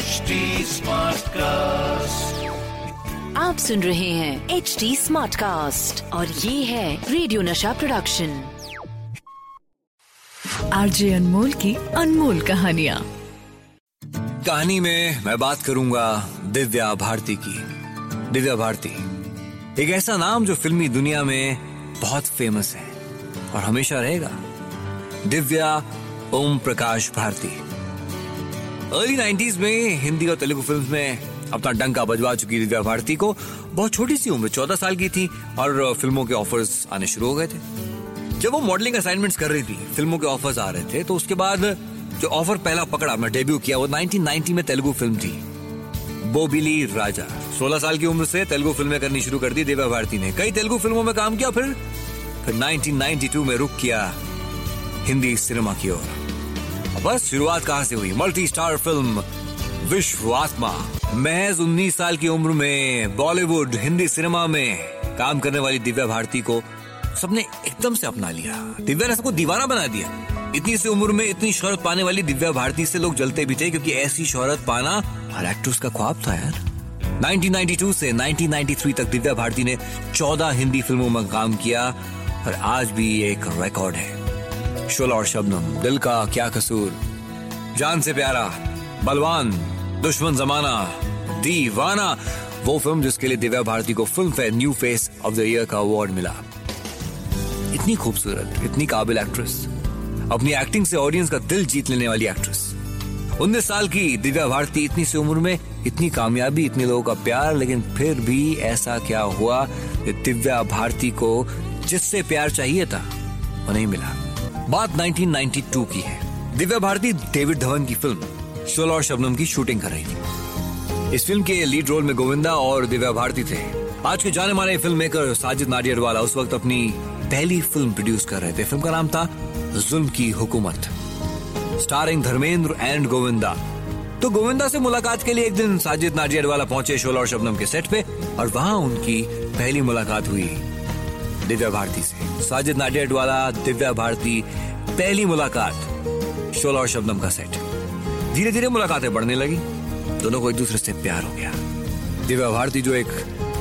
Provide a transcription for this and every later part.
HD Smartcast. आप सुन रहे हैं एच डी स्मार्ट कास्ट और ये है रेडियो नशा प्रोडक्शन आरजे अनमोल की अनमोल कहानिया। कहानी में मैं बात करूँगा दिव्या भारती की। दिव्या भारती एक ऐसा नाम जो फिल्मी दुनिया में बहुत फ़ेमस है और हमेशा रहेगा। दिव्या ओम प्रकाश भारती। अर्ली 90s में हिंदी और तेलुगु फिल्म्स में अपना डंका बजवा चुकी दिव्या भारती को। बहुत छोटी सी उम्र, चौदह साल की थी और फ़िल्मों के ऑफर्स आने शुरू हो गए थे। जब वो मॉडलिंग असाइनमेंट्स कर रही थी, फ़िल्मों के ऑफर्स आ रहे थे तो उसके बाद जो ऑफ़र पहला पकड़ा मैं डेब्यू किया, वो 1990 में तेलुगु फ़िल्म थी। बोबिली राजा। 16 साल की उम्र से तेलुगु फ़िल्में करनी शुरू कर दी दिव्या भारती ने। कई तेलुगु फ़िल्मों में काम किया, फिर फिर 1992 में रुक किया हिंदी सिनेमा की ओर। बस शुरुआत कहाँ से हुई? मल्टी स्टार फ़िल्म विश्व आत्मा महज 19 साल की उम्र में बॉलीवुड हिंदी सिनेमा में काम करने वाली दिव्या भारती को सबने एकदम से अपना लिया। दिव्या ने सबको दीवाना बना दिया। इतनी सी उम्र में इतनी शोहरत पाने वाली दिव्या भारती से लोग जलते भी थे क्योंकि ऐसी शोहरत पाना हर एक्ट्रेस का ख्वाब था यार। 1992 से 1993 तक दिव्या भारती ने 14 हिंदी फ़िल्मों में काम किया और आज भी एक रिकॉर्ड है। शोला और शबनम। दिल का क्या कसूर? जान से प्यारा, बलवान, दुश्मन जमाना, दीवाना। वो फ़िल्म जिसके लिए दिव्या भारती को Filmfare new face of the year का अवार्ड मिला। इतनी खूबसूरत, इतनी काबिल एक्ट्रेस। अपनी एक्टिंग से ऑडियंस का दिल जीत लेने वाली एक्ट्रेस। उन्नीस साल की दिव्या भारती इतनी सी उम्र में, इतनी कामयाबी, इतने लोगों का प्यार, लेकिन फिर भी ऐसा क्या हुआ दिव्या भारती को जिससे प्यार चाहिए था, वो नहीं मिला। बात 1992 की है। दिव्या भारती, डेविड धवन की फ़िल्म, शोला और शबनम की शूटिंग कर रही थी। इस फ़िल्म के लीड रोल में गोविंदा और दिव्या भारती थे। आज के जाने माने फ़िल्म मेकर साजिद नाडियाडवाला उस वक्त अपनी पहली फ़िल्म प्रोड्यूस कर रहे थे। फ़िल्म का नाम था जुल्म की हुकूमत। Starring Dharmendra and Govinda. तो गोविंदा से मुलाकात के लिए एक दिन साजिद नाडियाडवाला पहुँचे शोला और शबनम के सेट पे, और वहाँ उनकी पहली मुलाकात हुई। दिव्या भारती से। साजिद नाडियाडवाला दिव्या भारती पहली मुलाकात शोला और शबनम का सेट। धीरे धीरे मुलाकातें बढ़ने लगी। दोनों को एक दूसरे से प्यार हो गया। दिव्या भारती जो एक,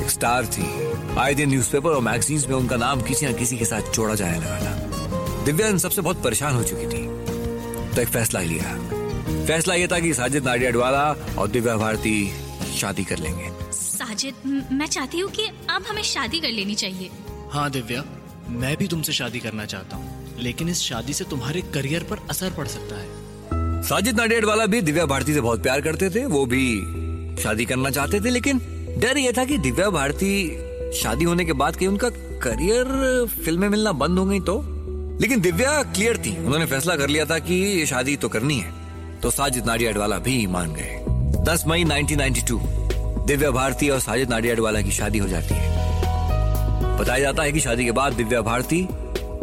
एक स्टार थी आए दिन न्यूज़पेपर और मैगजीन्स में उनका नाम किसी न किसी के साथ जोड़ा जाने लगा था। दिव्या इन सबसे बहुत परेशान हो चुकी थी। तो एक फैसला लिया। फैसला यह था कि साजिद नाडियाडवाला और दिव्या भारती शादी कर लेंगे। साजिद मैं चाहती हूँ कि अब हमें शादी कर लेनी चाहिए। हाँ दिव्या, मैं भी तुमसे शादी करना चाहता हूँ, लेकिन इस शादी से तुम्हारे करियर पर असर पड़ सकता है। साजिद नाडियाडवाला भी दिव्या भारती से बहुत प्यार करते थे, वो भी शादी करना चाहते थे, लेकिन डर ये था कि दिव्या भारती शादी होने के बाद कहीं उनका करियर फ़िल्में मिलना बंद हो गई तो। लेकिन दिव्या क्लियर थी, उन्होंने फैसला कर लिया था कि ये शादी तो करनी है तो साजिद नाडियाडवाला भी मान गए। 10 मई 1992 दिव्या भारती और साजिद नाडियाडवाला की शादी हो जाती है। बताया जाता है कि शादी के बाद दिव्या भारती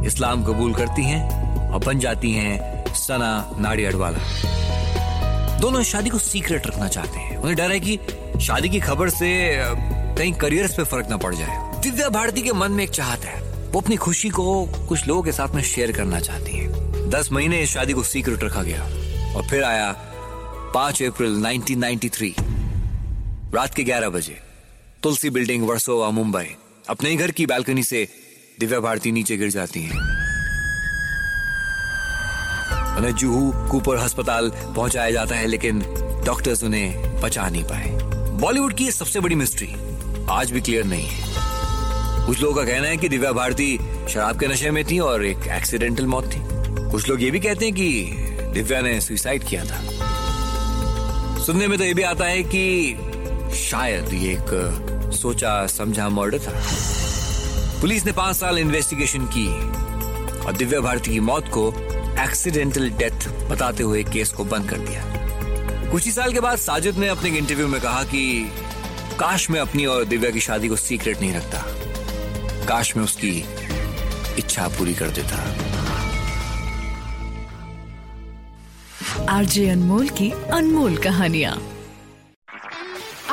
इस्लाम कबूल करती हैं और बन जाती हैं सना नाडियाडवाला दोनों इस शादी को सीक्रेट रखना चाहते हैं। उन्हें डर है कि शादी की खबर से कहीं करियर पे फ़र्क ना पड़ जाए। दिव्या भारती के मन में एक चाहत है। वो अपनी खुशी को कुछ लोगों के साथ में शेयर करना चाहती है। दस महीने इस शादी को सीक्रेट रखा गया और फिर आया पाँच अप्रैल 1993 रात के 11 बजे, तुलसी बिल्डिंग वर्सोवा, मुंबई। अपने ही घर की बालकनी से दिव्या भारती नीचे गिर जाती हैं। उन्हें जूहू कूपर अस्पताल पहुँचाया जाता है, लेकिन डॉक्टर्स उन्हें बचा नहीं पाए। बॉलीवुड की सबसे बड़ी मिस्ट्री आज भी क्लियर नहीं है। कुछ लोगों का कहना है कि दिव्या भारती शराब के नशे में थी और एक एक्सीडेंटल मौत थी। कुछ लोग ये भी कहते हैं कि दिव्या ने सुसाइड किया था। सुनने में तो ये भी आता है कि शायद ये एक सोचा, समझा, मर्डर था। पुलिस ने पाँच साल इन्वेस्टिगेशन की और दिव्या भारती की मौत को एक्सीडेंटल डेथ बताते हुए केस को बंद कर दिया। कुछ ही साल के बाद साजिद ने अपने इंटरव्यू में कहा कि काश मैं अपनी और दिव्या की शादी को सीक्रेट नहीं रखता। काश मैं उसकी इच्छा पूरी कर देता। आरजे अनमोल की अनमोल कहानियाँ।